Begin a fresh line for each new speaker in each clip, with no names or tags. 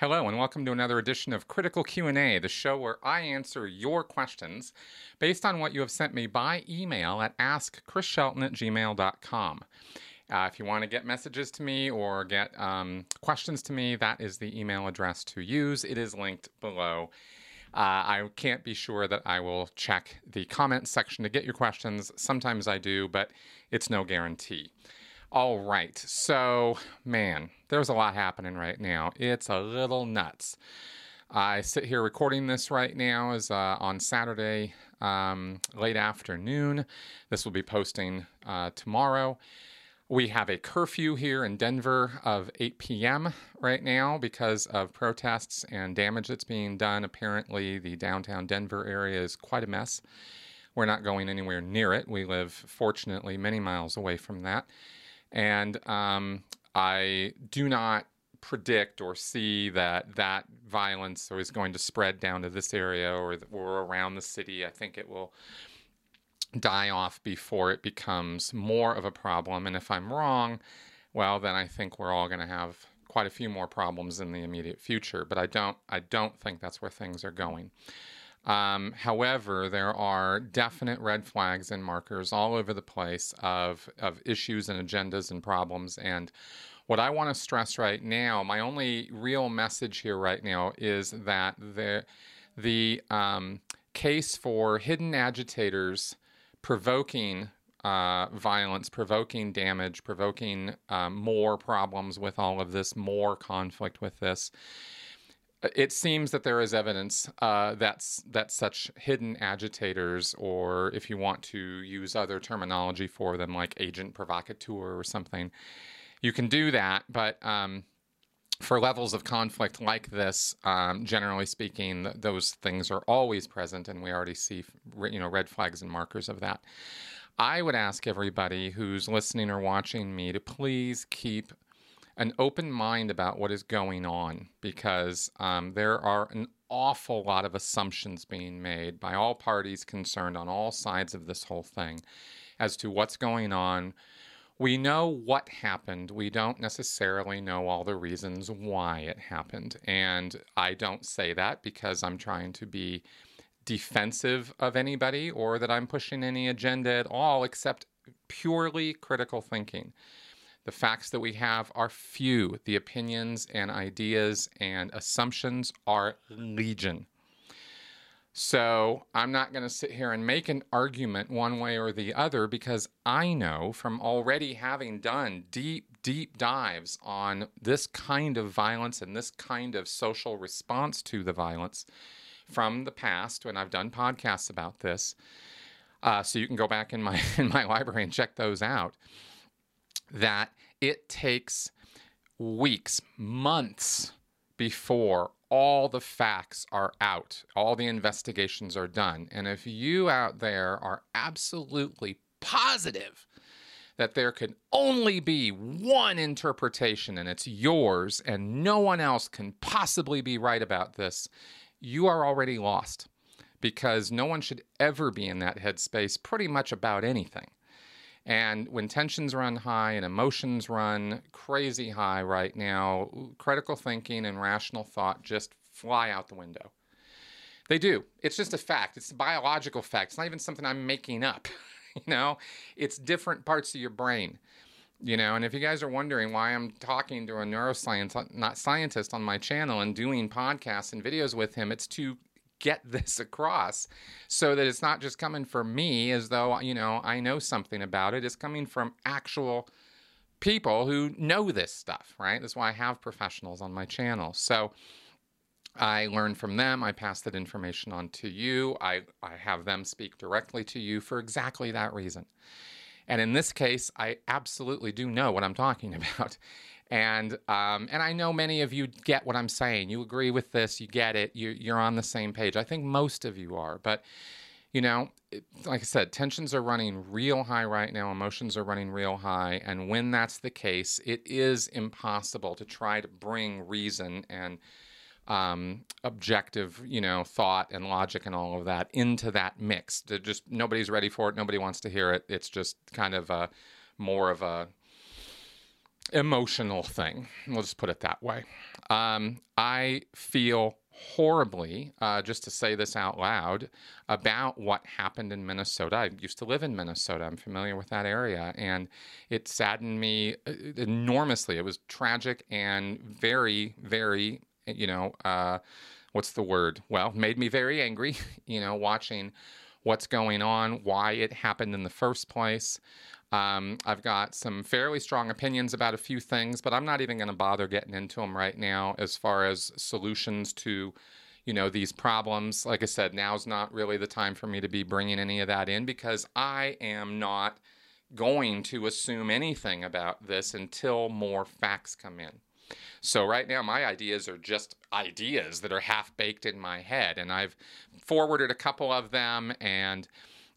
Hello and welcome to another edition of Critical Q&A, the show where I answer your questions based on what you have sent me by email at askchrisshelton at gmail.com. Uh, if you want to get messages to me or get um, questions to me, that is the email address to use. It is linked below. Uh, I can't be sure that I will check the comments section to get your questions. Sometimes I do, but it's no guarantee. All right. So, man, there's a lot happening right now. It's a little nuts. I sit here recording this right now is uh, on Saturday, um, late afternoon. This will be posting uh, tomorrow. We have a curfew here in Denver of 8 p.m. right now because of protests and damage that's being done. Apparently, the downtown Denver area is quite a mess. We're not going anywhere near it. We live, fortunately, many miles away from that. And um, I do not predict or see that that violence is going to spread down to this area or, or around the city. I think it will die off before it becomes more of a problem. And if I'm wrong, well, then I think we're all going to have quite a few more problems in the immediate future. But I don't, I don't think that's where things are going. Um, however, there are definite red flags and markers all over the place of, of issues and agendas and problems. And what I want to stress right now, my only real message here right now is that the, the um, case for hidden agitators provoking uh, violence, provoking damage, provoking um, more problems with all of this, more conflict with this it seems that there is evidence uh, that's that such hidden agitators, or if you want to use other terminology for them, like agent provocateur or something, you can do that. But um, for levels of conflict like this, um, generally speaking, th- those things are always present, and we already see you know red flags and markers of that. I would ask everybody who's listening or watching me to please keep an open mind about what is going on because um, there are an awful lot of assumptions being made by all parties concerned on all sides of this whole thing as to what's going on. We know what happened. We don't necessarily know all the reasons why it happened. And I don't say that because I'm trying to be defensive of anybody or that I'm pushing any agenda at all, except purely critical thinking. The facts that we have are few. The opinions and ideas and assumptions are legion. So I'm not going to sit here and make an argument one way or the other because I know from already having done deep, deep dives on this kind of violence and this kind of social response to the violence from the past when I've done podcasts about this. Uh, so you can go back in my in my library and check those out that it takes weeks, months before all the facts are out, all the investigations are done. And if you out there are absolutely positive that there can only be one interpretation and it's yours and no one else can possibly be right about this, you are already lost because no one should ever be in that headspace pretty much about anything. And when tensions run high and emotions run crazy high right now, critical thinking and rational thought just fly out the window. They do. It's just a fact. It's a biological fact. It's not even something I'm making up. you know, it's different parts of your brain. You know, and if you guys are wondering why I'm talking to a neuroscience, not scientist, on my channel and doing podcasts and videos with him, it's to get this across so that it's not just coming from me as though, you know, I know something about it. It's coming from actual people who know this stuff, right? That's why I have professionals on my channel. So I learn from them. I pass that information on to you. I, I have them speak directly to you for exactly that reason. And in this case, I absolutely do know what I'm talking about. And um, and I know many of you get what I'm saying. You agree with this. You get it. You, you're on the same page. I think most of you are. But you know, like I said, tensions are running real high right now. Emotions are running real high. And when that's the case, it is impossible to try to bring reason and um, objective, you know, thought and logic and all of that into that mix. They're just nobody's ready for it. Nobody wants to hear it. It's just kind of a more of a emotional thing. We'll just put it that way. Um, I feel horribly, uh, just to say this out loud, about what happened in Minnesota. I used to live in Minnesota. I'm familiar with that area. And it saddened me uh, enormously. It was tragic and very, very, you know, uh, what's the word? Well, made me very angry, you know, watching what's going on, why it happened in the first place. Um, I've got some fairly strong opinions about a few things, but I'm not even going to bother getting into them right now as far as solutions to, you know, these problems. Like I said, now's not really the time for me to be bringing any of that in because I am not going to assume anything about this until more facts come in. So right now, my ideas are just ideas that are half baked in my head, and I've forwarded a couple of them and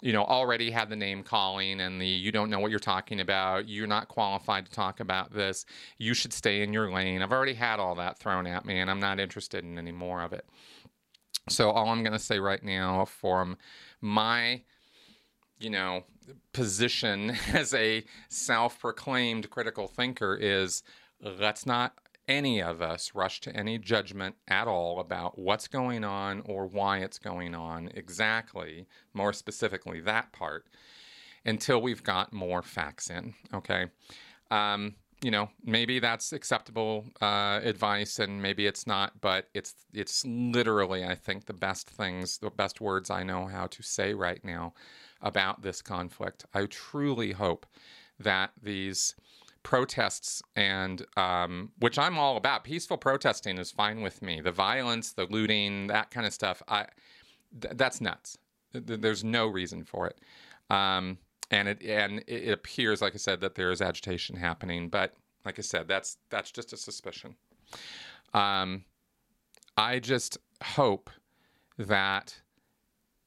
you know, already had the name calling and the you don't know what you're talking about, you're not qualified to talk about this, you should stay in your lane. I've already had all that thrown at me and I'm not interested in any more of it. So all I'm going to say right now from my you know, position as a self-proclaimed critical thinker is let's not any of us rush to any judgment at all about what's going on or why it's going on exactly, more specifically, that part, until we've got more facts in. Okay. Um, you know, maybe that's acceptable uh, advice, and maybe it's not. But it's it's literally, I think, the best things, the best words I know how to say right now about this conflict. I truly hope that these protests and um, which I'm all about. Peaceful protesting is fine with me. The violence, the looting, that kind of stuff, I th- that's nuts. Th- there's no reason for it. Um, and it and it appears, like I said, that there is agitation happening. But like I said, that's that's just a suspicion. Um, I just hope that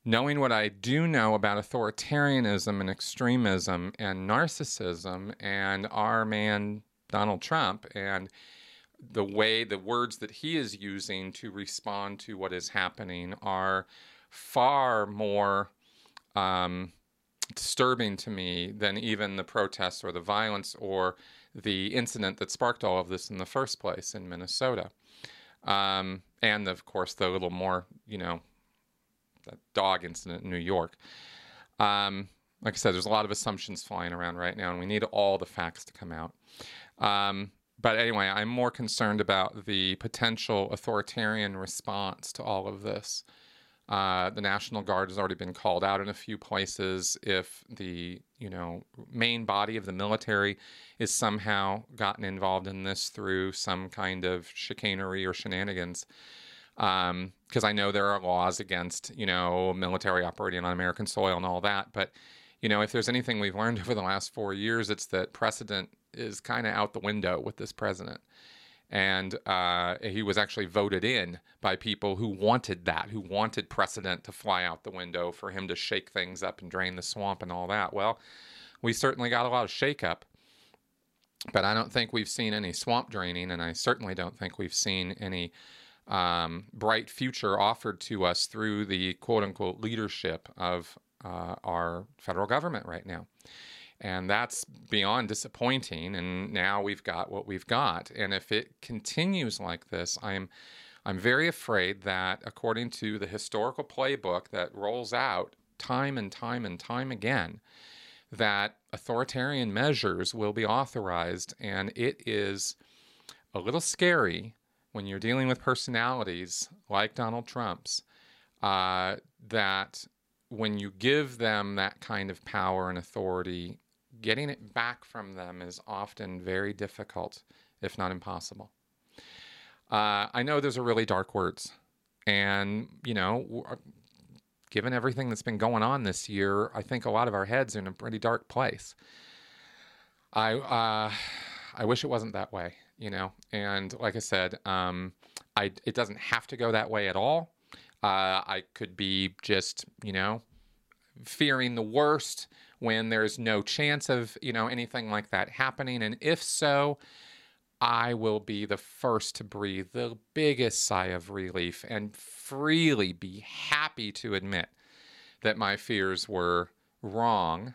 knowing what I do know about authoritarianism and extremism and narcissism and our man Donald Trump and the way the words that he is using to respond to what is happening are far more um, disturbing to me than even the protests or the violence or the incident that sparked all of this in the first place in Minnesota. Um, and of course, the little more, you know, that dog incident in New York. Um, like I said, there's a lot of assumptions flying around right now, and we need all the facts to come out. Um, but anyway, I'm more concerned about the potential authoritarian response to all of this. Uh, the National Guard has already been called out in a few places. If the you know main body of the military is somehow gotten involved in this through some kind of chicanery or shenanigans, because um, I know there are laws against you know military operating on American soil and all that. But you know, if there's anything we've learned over the last four years, it's that precedent is kind of out the window with this president. And uh, he was actually voted in by people who wanted that, who wanted precedent to fly out the window for him to shake things up and drain the swamp and all that. Well, we certainly got a lot of shakeup, but I don't think we've seen any swamp draining, and I certainly don't think we've seen any um, bright future offered to us through the quote unquote leadership of uh, our federal government right now. And that's beyond disappointing. And now we've got what we've got. And if it continues like this, I'm I'm very afraid that according to the historical playbook that rolls out time and time and time again, that authoritarian measures will be authorized. And it is a little scary when you're dealing with personalities like Donald Trump's, uh, that when you give them that kind of power and authority, getting it back from them is often very difficult, if not impossible. Uh, I know those are really dark words. And, you know, uh, given everything that's been going on this year, I think a lot of our heads are in a pretty dark place. I, uh, I wish it wasn't that way you know. And like I said, um, I it doesn't have to go that way at all. Uh, I could be just you know fearing the worst when there's no chance of you know anything like that happening, and if so. I will be the first to breathe the biggest sigh of relief and freely be happy to admit that my fears were wrong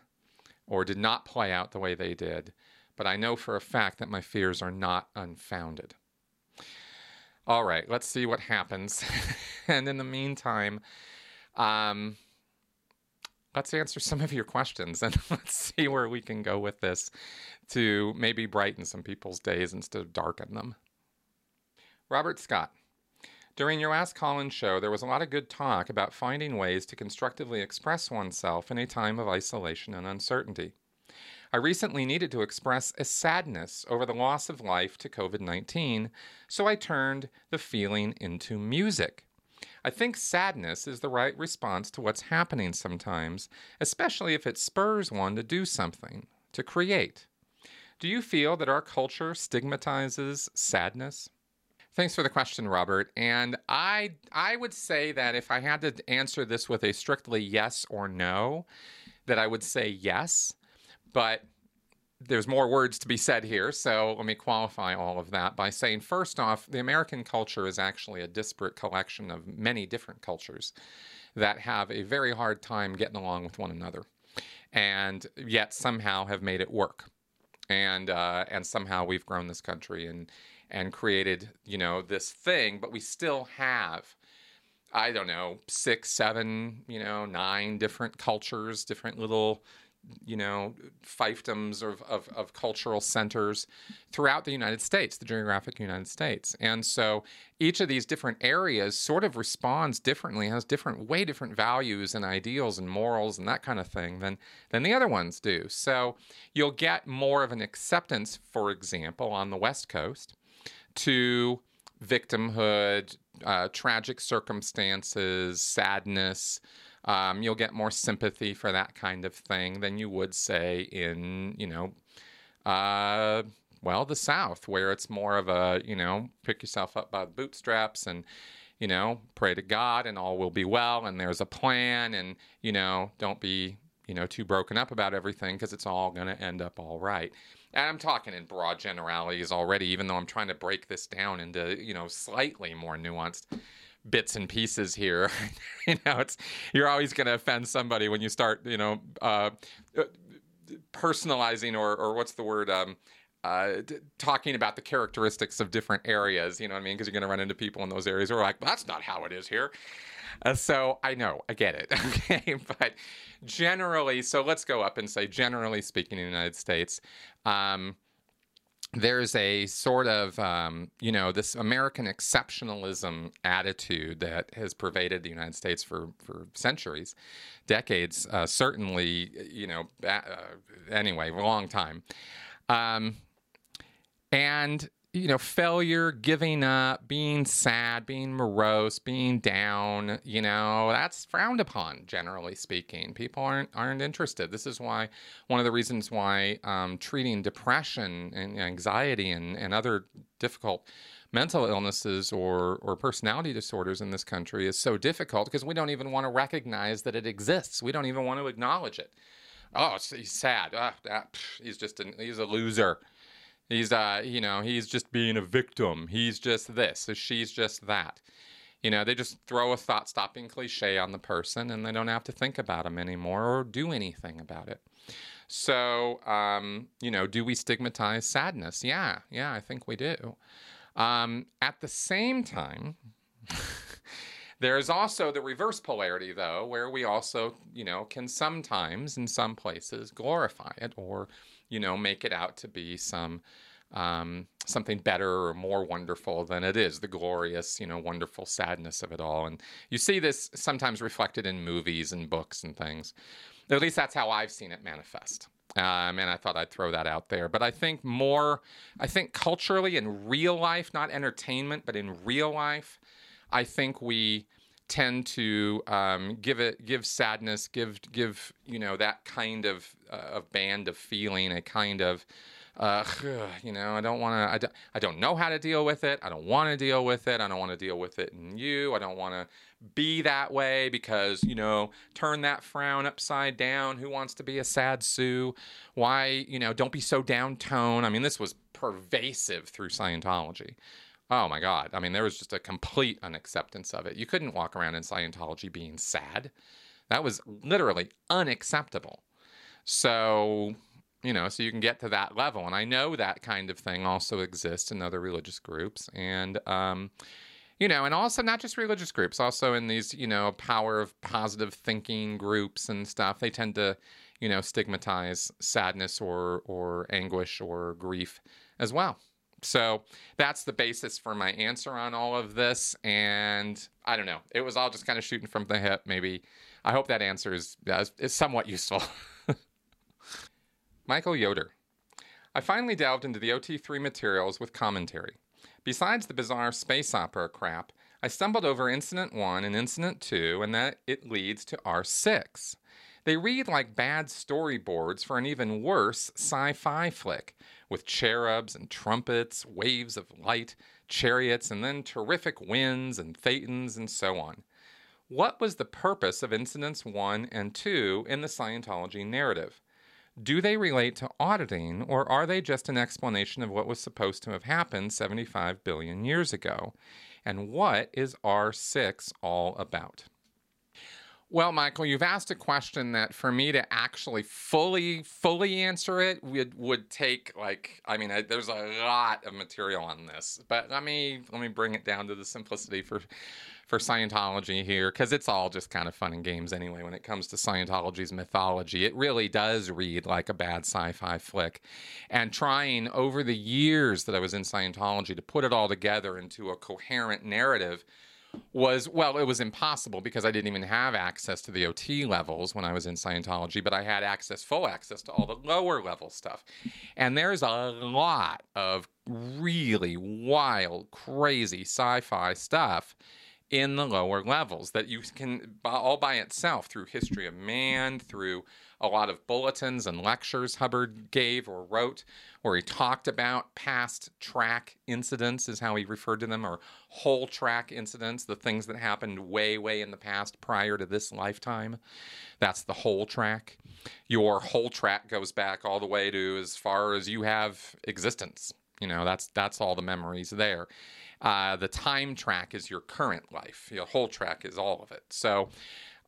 or did not play out the way they did but I know for a fact that my fears are not unfounded. All right, let's see what happens. and in the meantime, um, let's answer some of your questions and let's see where we can go with this to maybe brighten some people's days instead of darken them. Robert Scott. During your last call in show, there was a lot of good talk about finding ways to constructively express oneself in a time of isolation and uncertainty. I recently needed to express a sadness over the loss of life to COVID 19, so I turned the feeling into music. I think sadness is the right response to what's happening sometimes, especially if it spurs one to do something, to create. Do you feel that our culture stigmatizes sadness? Thanks for the question, Robert. And I I would say that if I had to answer this with a strictly yes or no, that I would say yes but there's more words to be said here, so let me qualify all of that by saying first off, the American culture is actually a disparate collection of many different cultures that have a very hard time getting along with one another, and yet somehow have made it work, and uh, and somehow we've grown this country and and created you know this thing, but we still have. I don't know, six, seven, you know, nine different cultures, different little you know, fiefdoms of, of, of, cultural centers throughout the United States, the geographic United States. And so each of these different areas sort of responds differently, has different, way different values and ideals and morals and that kind of thing than, than the other ones do. So you'll get more of an acceptance, for example, on the West Coast to victimhood, uh, tragic circumstances, sadness, um, you'll get more sympathy for that kind of thing than you would say in, you know, uh, well, the South, where it's more of a, you know, pick yourself up by the bootstraps and, you know, pray to God and all will be well and there's a plan and, you know, don't be, you know, too broken up about everything because it's all going to end up all right. And I'm talking in broad generalities already, even though I'm trying to break this down into, you know, slightly more nuanced bits and pieces here. you know, it's you're always going to offend somebody when you start, you know, uh, uh, personalizing or or what's the word? Um, uh, talking about the characteristics of different areas, you know what I mean? Because you're going to run into people in those areas who are like, that's not how it is here. Uh, so I know, I get it. Okay. but generally, so let's go up and say, generally speaking, in the United States, um, there's a sort of um, you know this American exceptionalism attitude that has pervaded the United States for for centuries, decades, uh, certainly you know uh, anyway, a long time, um, and you know, failure, giving up, being sad, being morose, being down, you know, that's frowned upon, generally speaking. People aren't aren't interested. This is why one of the reasons why um, treating depression and anxiety and, and other difficult mental illnesses or, or personality disorders in this country is so difficult because we don't even want to recognize that it exists. We don't even want to acknowledge it. Oh, he's sad. Ah, he's just a, he's a loser. He's, uh, you know, he's just being a victim. He's just this, she's just that. You know, they just throw a thought stopping cliche on the person and they don't have to think about them anymore or do anything about it. So, um, you know, do we stigmatize sadness? Yeah, yeah, I think we do. Um, at the same time, there is also the reverse polarity, though, where we also, you know, can sometimes in some places glorify it or you know, make it out to be some um, something better or more wonderful than it is, the glorious, you know, wonderful sadness of it all. And you see this sometimes reflected in movies and books and things. At least that's how I've seen it manifest. Um, and I thought I'd throw that out there. But I think more, I think culturally in real life, not entertainment, but in real life, I think we tend to um, give it give sadness give give you know that kind of uh, of band of feeling a kind of uh, you know I don't want to I don't, I don't know how to deal with it. I don't want to deal with it. I don't want to deal with it in you. I don't want to be that way because you know turn that frown upside down. Who wants to be a sad Sue why you know don't be so down tone I mean this was pervasive through Scientology Oh my God. I mean, there was just a complete unacceptance of it. You couldn't walk around in Scientology being sad. That was literally unacceptable. So, you know, so you can get to that level. And I know that kind of thing also exists in other religious groups. And, um, you know, and also not just religious groups, also in these, you know, power of positive thinking groups and stuff, they tend to, you know, stigmatize sadness or or anguish or grief as well. So that's the basis for my answer on all of this. And I don't know, it was all just kind of shooting from the hip. Maybe I hope that answer is, is somewhat useful. Michael Yoder. I finally delved into the OT3 materials with commentary. Besides the bizarre space opera crap, I stumbled over Incident 1 and Incident 2, and that it leads to R6. They read like bad storyboards for an even worse sci fi flick, with cherubs and trumpets, waves of light, chariots, and then terrific winds and thetans and so on. What was the purpose of Incidents 1 and 2 in the Scientology narrative? Do they relate to auditing, or are they just an explanation of what was supposed to have happened 75 billion years ago? And what is R6 all about? Well, Michael, you've asked a question that for me to actually fully, fully answer it would would take like I mean, I, there's a lot of material on this, but let me let me bring it down to the simplicity for for Scientology here because it's all just kind of fun and games anyway. When it comes to Scientology's mythology, it really does read like a bad sci-fi flick, and trying over the years that I was in Scientology to put it all together into a coherent narrative was well, it was impossible because I didn't even have access to the OT levels when I was in Scientology, but I had access, full access to all the lower level stuff. And there's a lot of really wild, crazy sci fi stuff in the lower levels that you can all by itself through history of man through a lot of bulletins and lectures hubbard gave or wrote where he talked about past track incidents is how he referred to them or whole track incidents the things that happened way way in the past prior to this lifetime that's the whole track your whole track goes back all the way to as far as you have existence you know that's that's all the memories there uh, the time track is your current life. Your whole track is all of it. So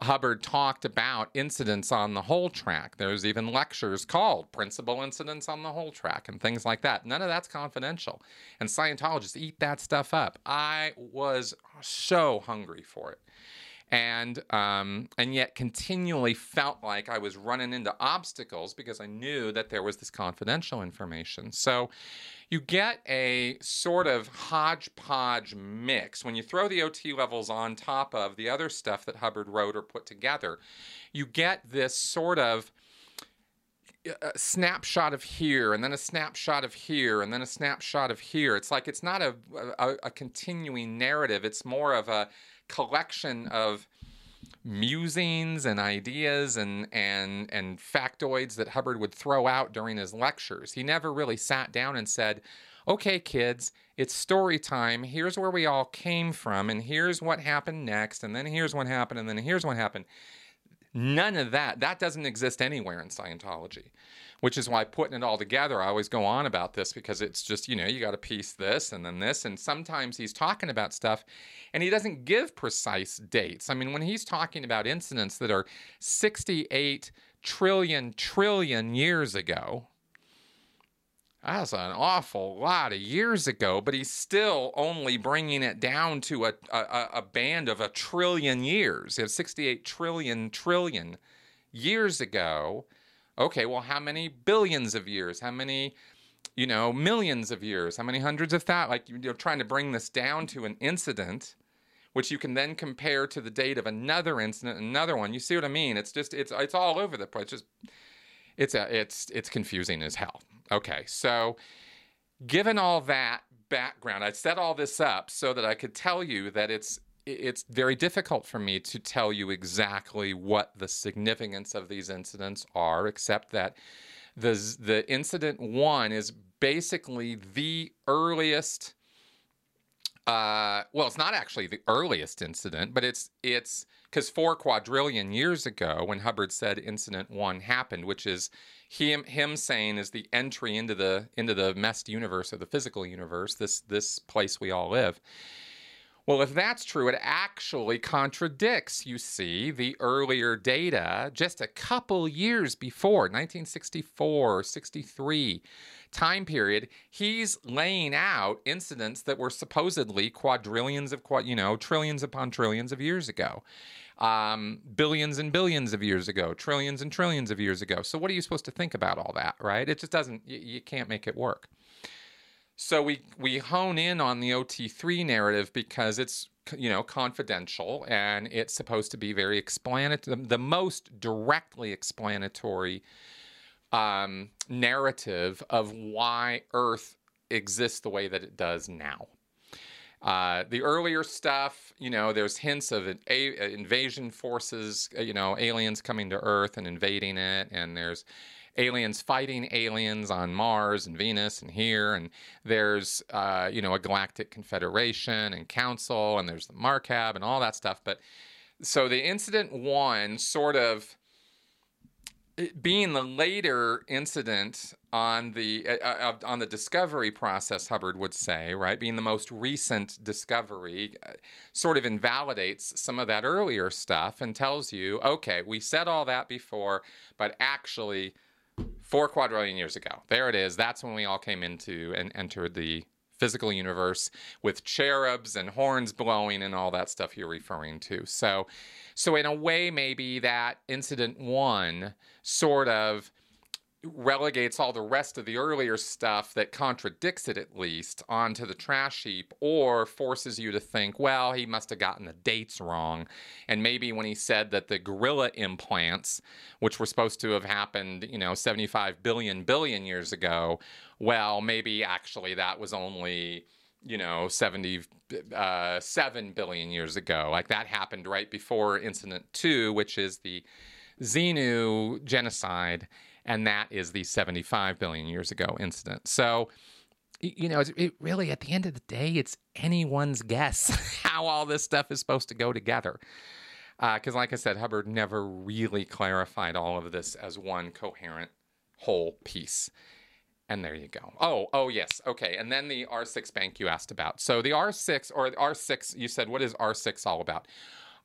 Hubbard talked about incidents on the whole track. There's even lectures called Principal Incidents on the Whole Track and things like that. None of that's confidential. And Scientologists eat that stuff up. I was so hungry for it and um, and yet continually felt like I was running into obstacles because I knew that there was this confidential information. So you get a sort of hodgepodge mix when you throw the OT levels on top of the other stuff that Hubbard wrote or put together. You get this sort of a snapshot of here and then a snapshot of here and then a snapshot of here. It's like it's not a, a, a continuing narrative. It's more of a collection of musings and ideas and and and factoids that Hubbard would throw out during his lectures. He never really sat down and said, "Okay, kids, it's story time. Here's where we all came from and here's what happened next and then here's what happened and then here's what happened." None of that. That doesn't exist anywhere in Scientology which is why putting it all together, I always go on about this because it's just, you know, you got to piece this and then this. And sometimes he's talking about stuff and he doesn't give precise dates. I mean, when he's talking about incidents that are 68 trillion, trillion years ago, that's an awful lot of years ago, but he's still only bringing it down to a, a, a band of a trillion years. You 68 trillion, trillion years ago okay, well, how many billions of years? How many, you know, millions of years? How many hundreds of that? Like you're trying to bring this down to an incident, which you can then compare to the date of another incident, another one. You see what I mean? It's just it's it's all over the place. Just it's a it's it's confusing as hell. Okay, so given all that background, I set all this up so that I could tell you that it's it's very difficult for me to tell you exactly what the significance of these incidents are, except that the the incident one is basically the earliest. Uh, well, it's not actually the earliest incident, but it's it's because four quadrillion years ago, when Hubbard said incident one happened, which is him him saying is the entry into the into the MEST universe of the physical universe, this this place we all live Well, if that's true, it actually contradicts, you see, the earlier data just a couple years before, 1964, 63 time period. He's laying out incidents that were supposedly quadrillions of, you know, trillions upon trillions of years ago, um, billions and billions of years ago, trillions and trillions of years ago. So, what are you supposed to think about all that, right? It just doesn't, you, you can't make it work. So we we hone in on the OT3 narrative because it's you know confidential and it's supposed to be very explanatory, the most directly explanatory um, narrative of why Earth exists the way that it does now. Uh, the earlier stuff, you know, there's hints of an a- invasion forces, you know, aliens coming to Earth and invading it, and there's aliens fighting aliens on Mars and Venus and here, and there's uh, you know a galactic confederation and council, and there's the Markab and all that stuff. But so the incident one sort of being the later incident on the uh, uh, on the discovery process, Hubbard would say, right, being the most recent discovery, uh, sort of invalidates some of that earlier stuff and tells you, okay, we said all that before, but actually four quadrillion years ago. There it is. That's when we all came into and entered the physical universe with cherubs and horns blowing and all that stuff you're referring to. So, so in a way, maybe that incident one sort of relegates all the rest of the earlier stuff that contradicts it at least onto the trash heap or forces you to think well he must have gotten the dates wrong. And maybe when he said that the gorilla implants which were supposed to have happened you know 75 billion billion years ago well maybe actually that was only you know 77 uh, billion years ago. Like that happened right before incident 2 which is the xenu genocide and that is the 75 billion years ago incident. So, you know, it really, at the end of the day, it's anyone's guess how all this stuff is supposed to go together. Because, uh, like I said, Hubbard never really clarified all of this as one coherent whole piece. And there you go. Oh, oh, yes. Okay. And then the R6 bank you asked about. So the R6, or the R6, you said, what is R6 all about?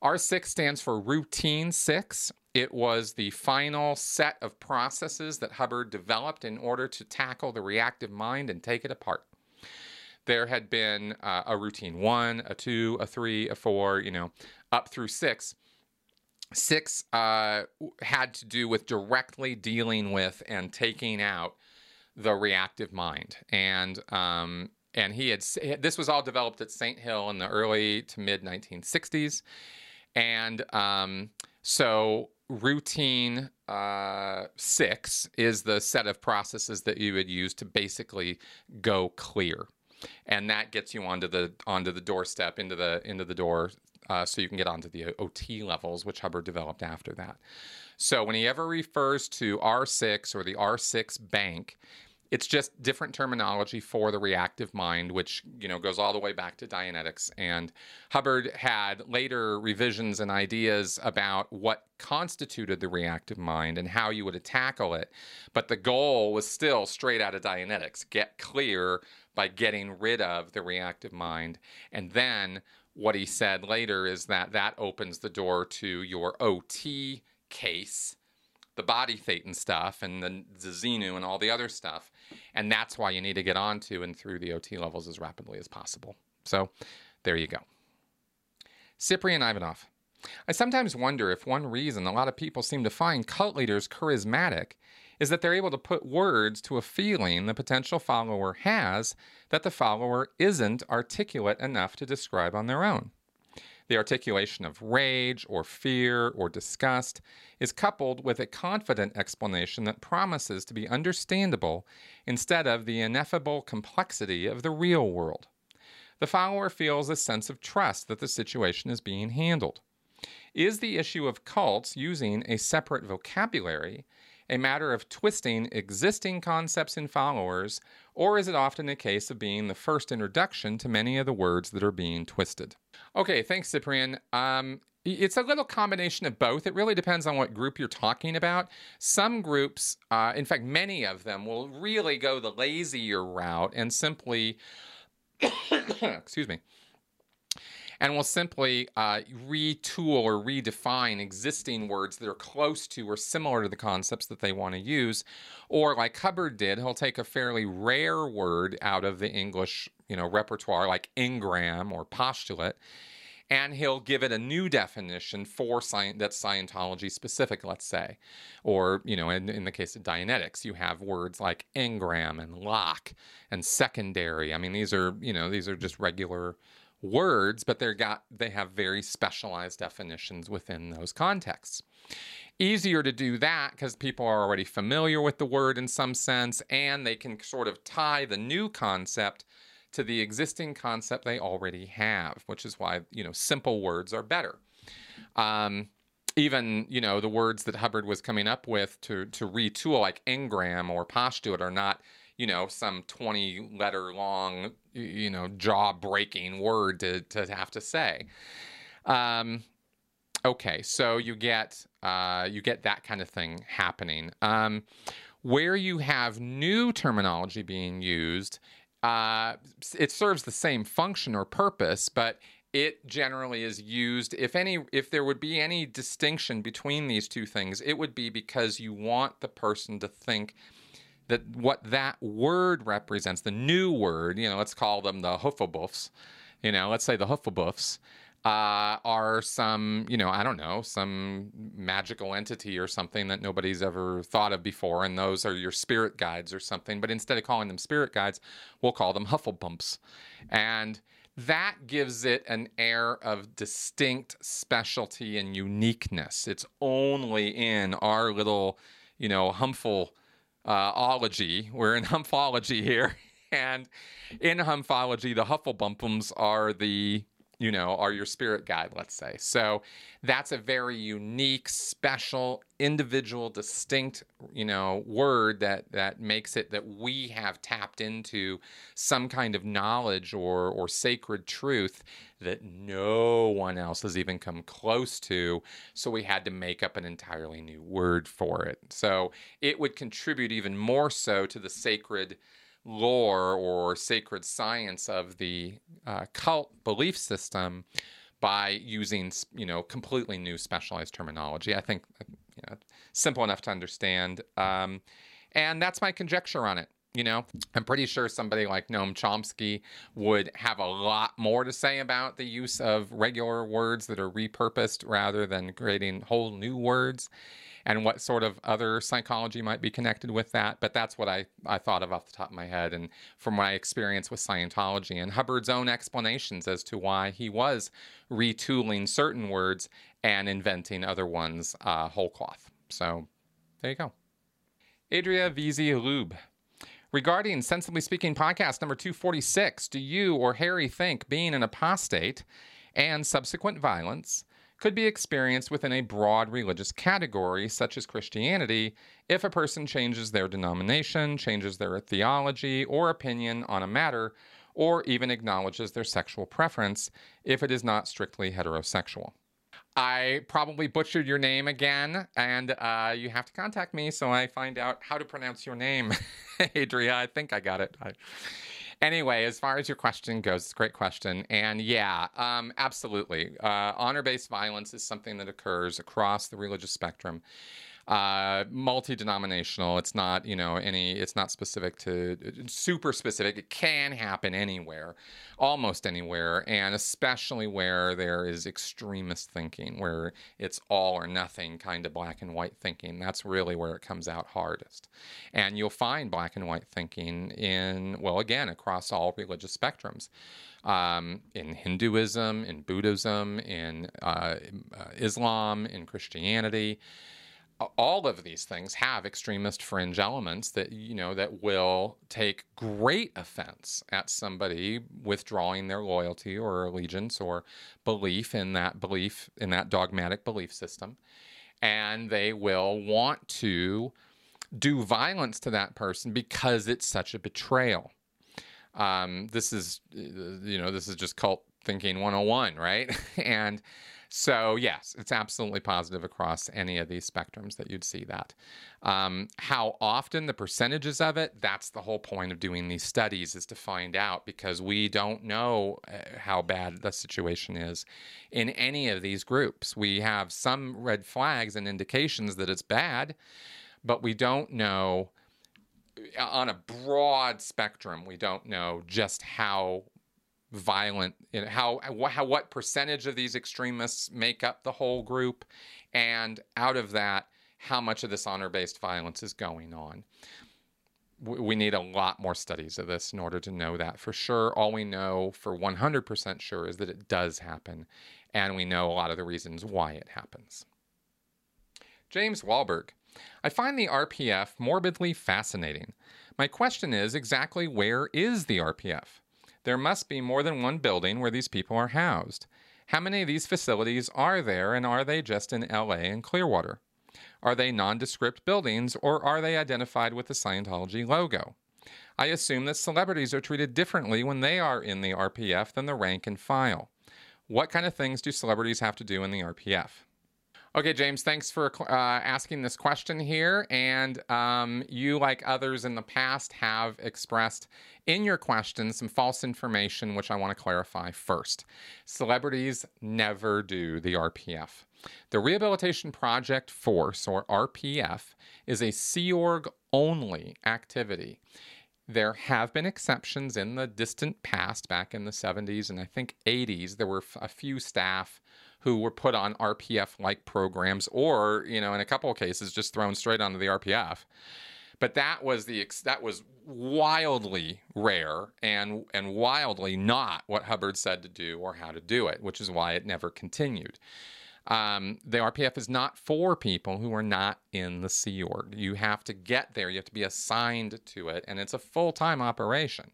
R6 stands for Routine 6. It was the final set of processes that Hubbard developed in order to tackle the reactive mind and take it apart. There had been uh, a routine one, a two, a three, a four, you know, up through six. Six uh, had to do with directly dealing with and taking out the reactive mind. And um, and he had this was all developed at St. Hill in the early to mid 1960s, and um, so routine uh, six is the set of processes that you would use to basically go clear, and that gets you onto the onto the doorstep into the into the door, uh, so you can get onto the OT levels, which Hubbard developed after that. So when he ever refers to R6 or the R6 bank, it's just different terminology for the reactive mind, which you know goes all the way back to Dianetics. And Hubbard had later revisions and ideas about what constituted the reactive mind and how you would tackle it. But the goal was still straight out of Dianetics: get clear by getting rid of the reactive mind, and then what he said later is that that opens the door to your OT case the body thetan stuff and the, the Xenu and all the other stuff. And that's why you need to get onto and through the OT levels as rapidly as possible. So there you go. Cyprian Ivanov. I sometimes wonder if one reason a lot of people seem to find cult leaders charismatic is that they're able to put words to a feeling the potential follower has that the follower isn't articulate enough to describe on their own. The articulation of rage or fear or disgust is coupled with a confident explanation that promises to be understandable instead of the ineffable complexity of the real world. The follower feels a sense of trust that the situation is being handled. Is the issue of cults using a separate vocabulary a matter of twisting existing concepts in followers, or is it often a case of being the first introduction to many of the words that are being twisted? Okay, thanks, Cyprian. Um, it's a little combination of both. It really depends on what group you're talking about. Some groups, uh, in fact, many of them, will really go the lazier route and simply, excuse me, and will simply uh, retool or redefine existing words that are close to or similar to the concepts that they want to use. Or, like Hubbard did, he'll take a fairly rare word out of the English you know, repertoire, like engram or postulate, and he'll give it a new definition for science that's Scientology specific, let's say. Or, you know, in, in the case of Dianetics, you have words like engram and lock and secondary. I mean, these are, you know, these are just regular words, but they're got they have very specialized definitions within those contexts. Easier to do that because people are already familiar with the word in some sense, and they can sort of tie the new concept to the existing concept they already have, which is why, you know, simple words are better. Um, even, you know, the words that Hubbard was coming up with to, to retool, like engram or postulate, are not, you know, some 20 letter long, you know, jaw breaking word to, to have to say. Um, okay, so you get uh, you get that kind of thing happening. Um, where you have new terminology being used uh, it serves the same function or purpose, but it generally is used if any if there would be any distinction between these two things it would be because you want the person to think that what that word represents the new word you know let's call them the hoofaboofs you know let's say the hoofaboofs uh, are some, you know, I don't know, some magical entity or something that nobody's ever thought of before, and those are your spirit guides or something. But instead of calling them spirit guides, we'll call them Hufflebumps. And that gives it an air of distinct specialty and uniqueness. It's only in our little, you know, Humful uh, ology. We're in Humphology here. And in Humphology, the Hufflebumpums are the you know, are your spirit guide, let's say. So that's a very unique, special, individual, distinct, you know, word that that makes it that we have tapped into some kind of knowledge or or sacred truth that no one else has even come close to. So we had to make up an entirely new word for it. So it would contribute even more so to the sacred lore or sacred science of the uh, cult belief system by using you know completely new specialized terminology. I think you know simple enough to understand, um, and that's my conjecture on it. You know, I'm pretty sure somebody like Noam Chomsky would have a lot more to say about the use of regular words that are repurposed rather than creating whole new words and what sort of other psychology might be connected with that. But that's what I, I thought of off the top of my head and from my experience with Scientology and Hubbard's own explanations as to why he was retooling certain words and inventing other ones uh, whole cloth. So there you go. Adria Vizi Lube. Regarding Sensibly Speaking podcast number 246, do you or Harry think being an apostate and subsequent violence could be experienced within a broad religious category, such as Christianity, if a person changes their denomination, changes their theology or opinion on a matter, or even acknowledges their sexual preference if it is not strictly heterosexual. I probably butchered your name again, and uh, you have to contact me so I find out how to pronounce your name. Adria, I think I got it. I... Anyway, as far as your question goes, it's a great question. And yeah, um, absolutely. Uh, honor based violence is something that occurs across the religious spectrum uh, multi-denominational. It's not, you know, any. It's not specific to super specific. It can happen anywhere, almost anywhere, and especially where there is extremist thinking, where it's all or nothing kind of black and white thinking. That's really where it comes out hardest. And you'll find black and white thinking in, well, again, across all religious spectrums. Um, in Hinduism, in Buddhism, in uh, Islam, in Christianity all of these things have extremist fringe elements that you know that will take great offense at somebody withdrawing their loyalty or allegiance or belief in that belief in that dogmatic belief system. And they will want to do violence to that person because it's such a betrayal. Um, this is you know this is just cult thinking 101 right? And So, yes, it's absolutely positive across any of these spectrums that you'd see that. Um, how often the percentages of it, that's the whole point of doing these studies is to find out because we don't know uh, how bad the situation is in any of these groups. We have some red flags and indications that it's bad, but we don't know uh, on a broad spectrum, we don't know just how violent how, how what percentage of these extremists make up the whole group and out of that how much of this honor-based violence is going on. We need a lot more studies of this in order to know that for sure. All we know for 100% sure is that it does happen and we know a lot of the reasons why it happens. James walberg i find the rpf morbidly fascinating. My question is exactly where is the rpf there must be more than one building where these people are housed. How many of these facilities are there, and are they just in LA and Clearwater? Are they nondescript buildings, or are they identified with the Scientology logo? I assume that celebrities are treated differently when they are in the RPF than the rank and file. What kind of things do celebrities have to do in the RPF? Okay, James, thanks for uh, asking this question here. And um, you, like others in the past, have expressed in your question some false information, which I want to clarify first. Celebrities never do the RPF. The Rehabilitation Project Force, or RPF, is a Sea Org only activity. There have been exceptions in the distant past, back in the 70s and I think 80s. There were a few staff who were put on RPF like programs or, you know, in a couple of cases just thrown straight onto the RPF. But that was the that was wildly rare and and wildly not what Hubbard said to do or how to do it, which is why it never continued. Um, the RPF is not for people who are not in the Sea Org. You have to get there. You have to be assigned to it, and it's a full time operation.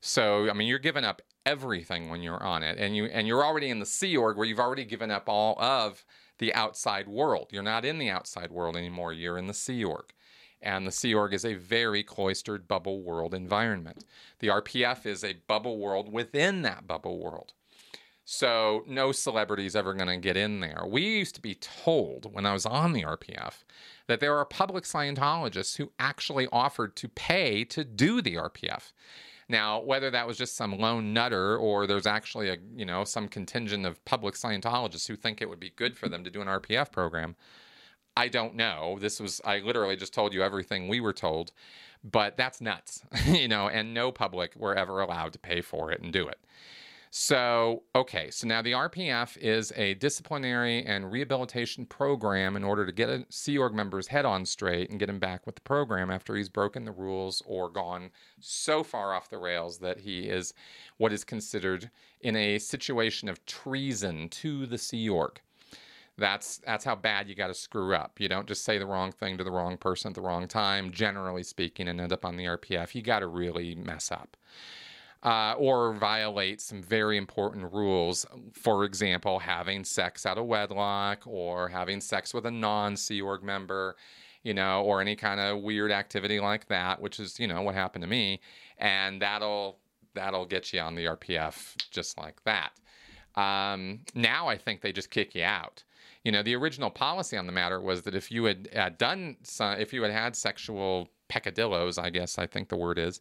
So, I mean, you're giving up everything when you're on it, and you and you're already in the Sea Org where you've already given up all of the outside world. You're not in the outside world anymore. You're in the Sea Org. And the Sea Org is a very cloistered bubble world environment. The RPF is a bubble world within that bubble world. So no celebrity is ever going to get in there. We used to be told when I was on the RPF that there are public Scientologists who actually offered to pay to do the RPF. Now, whether that was just some lone nutter or there's actually a, you know, some contingent of public Scientologists who think it would be good for them to do an RPF program, I don't know. This was I literally just told you everything we were told, but that's nuts, you know, and no public were ever allowed to pay for it and do it. So, okay, so now the RPF is a disciplinary and rehabilitation program in order to get a Sea Org member's head on straight and get him back with the program after he's broken the rules or gone so far off the rails that he is what is considered in a situation of treason to the Sea Org. That's that's how bad you got to screw up. You don't just say the wrong thing to the wrong person at the wrong time, generally speaking, and end up on the RPF. You got to really mess up uh, or violate some very important rules. For example, having sex out of wedlock or having sex with a non Sea Org member, you know, or any kind of weird activity like that, which is, you know, what happened to me. And that'll that'll get you on the RPF just like that. Um, now I think they just kick you out. You know, the original policy on the matter was that if you had, had done, some, if you had had sexual peccadillos, I guess I think the word is,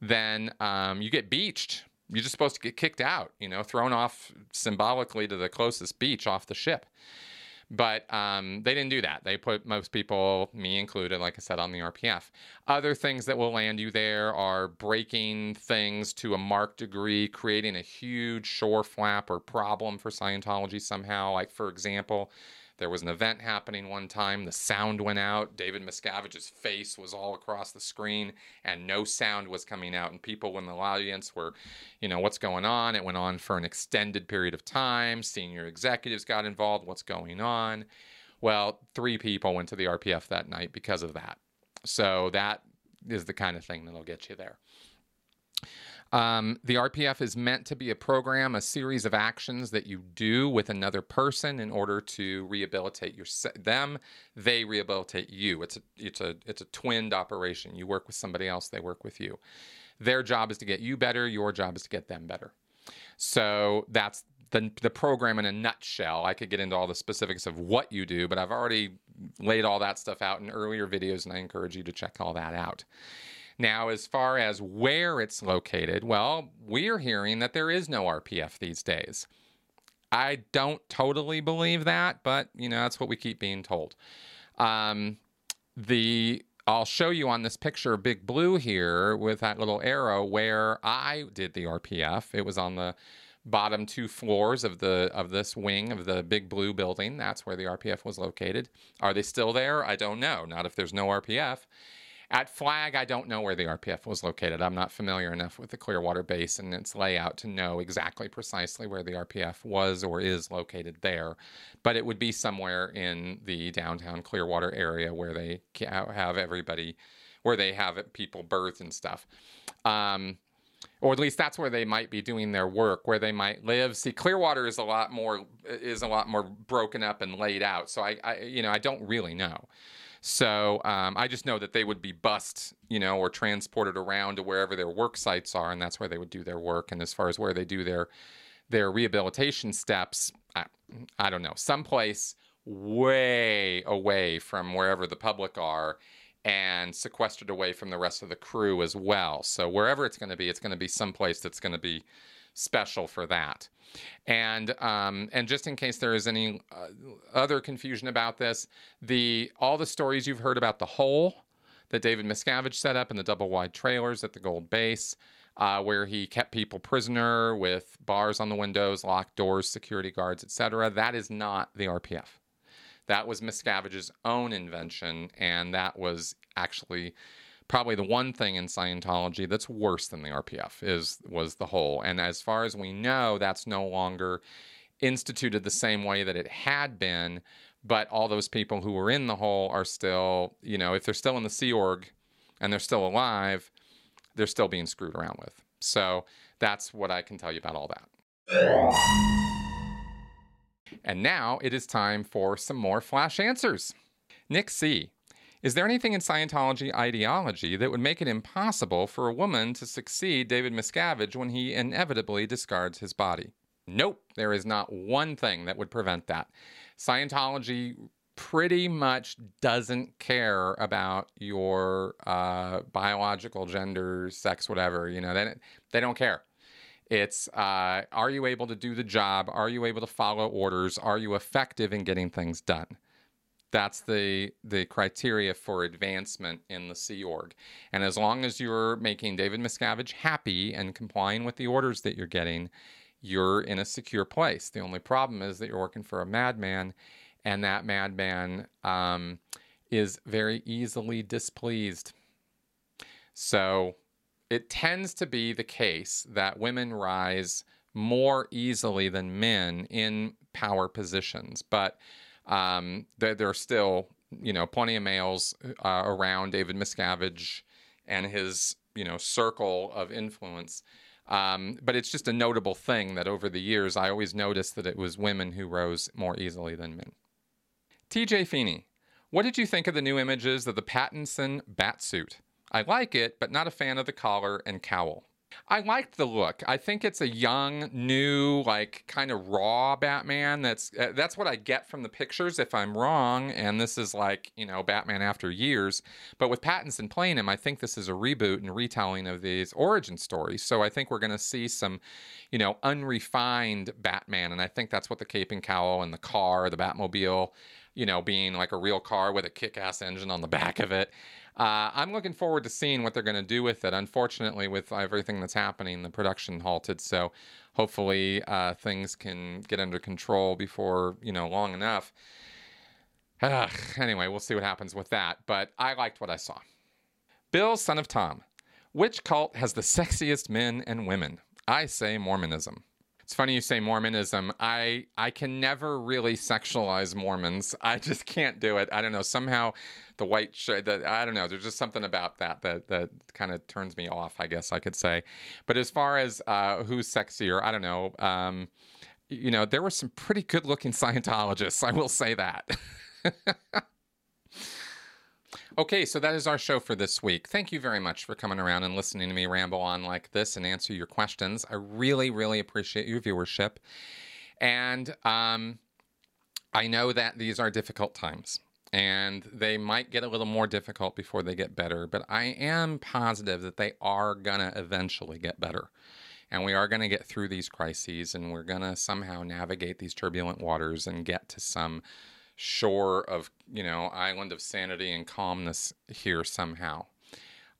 then um, you get beached. You're just supposed to get kicked out, you know, thrown off symbolically to the closest beach off the ship. But um, they didn't do that. They put most people, me included, like I said, on the RPF. Other things that will land you there are breaking things to a marked degree, creating a huge shore flap or problem for Scientology somehow. Like, for example, there was an event happening one time. The sound went out. David Miscavige's face was all across the screen, and no sound was coming out. And people in the audience were, you know, what's going on? It went on for an extended period of time. Senior executives got involved. What's going on? Well, three people went to the RPF that night because of that. So that is the kind of thing that'll get you there. Um, the RPF is meant to be a program, a series of actions that you do with another person in order to rehabilitate your, them. They rehabilitate you. It's a it's a it's a twinned operation. You work with somebody else. They work with you. Their job is to get you better. Your job is to get them better. So that's the, the program in a nutshell. I could get into all the specifics of what you do, but I've already laid all that stuff out in earlier videos, and I encourage you to check all that out. Now, as far as where it's located, well, we're hearing that there is no RPF these days. I don't totally believe that, but you know that's what we keep being told. Um, the I'll show you on this picture, Big Blue here with that little arrow where I did the RPF. It was on the bottom two floors of the of this wing of the Big Blue building. That's where the RPF was located. Are they still there? I don't know. Not if there's no RPF. At Flag, I don't know where the RPF was located. I'm not familiar enough with the Clearwater Basin and its layout to know exactly precisely where the RPF was or is located there. But it would be somewhere in the downtown Clearwater area where they have everybody, where they have people berth and stuff. Um, or at least that's where they might be doing their work, where they might live. See, Clearwater is a lot more is a lot more broken up and laid out. So I, I you know, I don't really know. So um, I just know that they would be bussed, you know, or transported around to wherever their work sites are, and that's where they would do their work. And as far as where they do their their rehabilitation steps, I, I don't know, someplace way away from wherever the public are and sequestered away from the rest of the crew as well. So wherever it's going to be, it's going to be someplace that's going to be special for that. And um, and just in case there is any uh, other confusion about this, the all the stories you've heard about the hole that David Miscavige set up in the double wide trailers at the Gold Base, uh, where he kept people prisoner with bars on the windows, locked doors, security guards, etc. That is not the RPF. That was Miscavige's own invention, and that was actually probably the one thing in Scientology that's worse than the RPF is was the hole. And as far as we know, that's no longer instituted the same way that it had been. But all those people who were in the hole are still, you know, if they're still in the Sea Org and they're still alive, they're still being screwed around with. So that's what I can tell you about all that. And now it is time for some more flash answers. Nick C. Is there anything in Scientology ideology that would make it impossible for a woman to succeed David Miscavige when he inevitably discards his body? Nope, there is not one thing that would prevent that. Scientology pretty much doesn't care about your uh, biological gender, sex, whatever. You know, they, they don't care. It's uh, are you able to do the job? Are you able to follow orders? Are you effective in getting things done? That's the the criteria for advancement in the Sea Org. And as long as you're making David Miscavige happy and complying with the orders that you're getting, you're in a secure place. The only problem is that you're working for a madman, and that madman um, is very easily displeased. So it tends to be the case that women rise more easily than men in power positions, but um, there, there, are still, you know, plenty of males uh, around David Miscavige and his, you know, circle of influence. Um, but it's just a notable thing that over the years, I always noticed that it was women who rose more easily than men. TJ Feeney, what did you think of the new images of the Pattinson bat suit? I like it, but not a fan of the collar and cowl. I liked the look. I think it's a young, new, like kind of raw Batman. That's uh, that's what I get from the pictures. If I'm wrong, and this is like you know Batman after years, but with Pattinson playing him, I think this is a reboot and retelling of these origin stories. So I think we're going to see some, you know, unrefined Batman, and I think that's what the cape and cowl and the car, the Batmobile, you know, being like a real car with a kick-ass engine on the back of it. Uh, I'm looking forward to seeing what they're going to do with it. Unfortunately, with everything that's happening, the production halted. So hopefully uh, things can get under control before you know long enough. Uh, anyway, we'll see what happens with that. But I liked what I saw. Bill, son of Tom, which cult has the sexiest men and women? I say Mormonism. It's funny you say Mormonism. I I can never really sexualize Mormons. I just can't do it. I don't know. Somehow the white shirt. The, I don't know. There's just something about that that that kind of turns me off. I guess I could say. But as far as uh, who's sexier, I don't know. Um, you know, there were some pretty good-looking Scientologists. I will say that. Okay, so that is our show for this week. Thank you very much for coming around and listening to me ramble on like this and answer your questions. I really, really appreciate your viewership. And um, I know that these are difficult times and they might get a little more difficult before they get better, but I am positive that they are going to eventually get better. And we are going to get through these crises and we're going to somehow navigate these turbulent waters and get to some shore of, you know, island of sanity and calmness here somehow.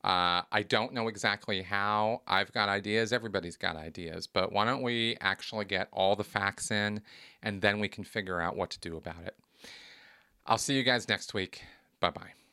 Uh, I don't know exactly how. I've got ideas. Everybody's got ideas. But why don't we actually get all the facts in and then we can figure out what to do about it? I'll see you guys next week. Bye bye.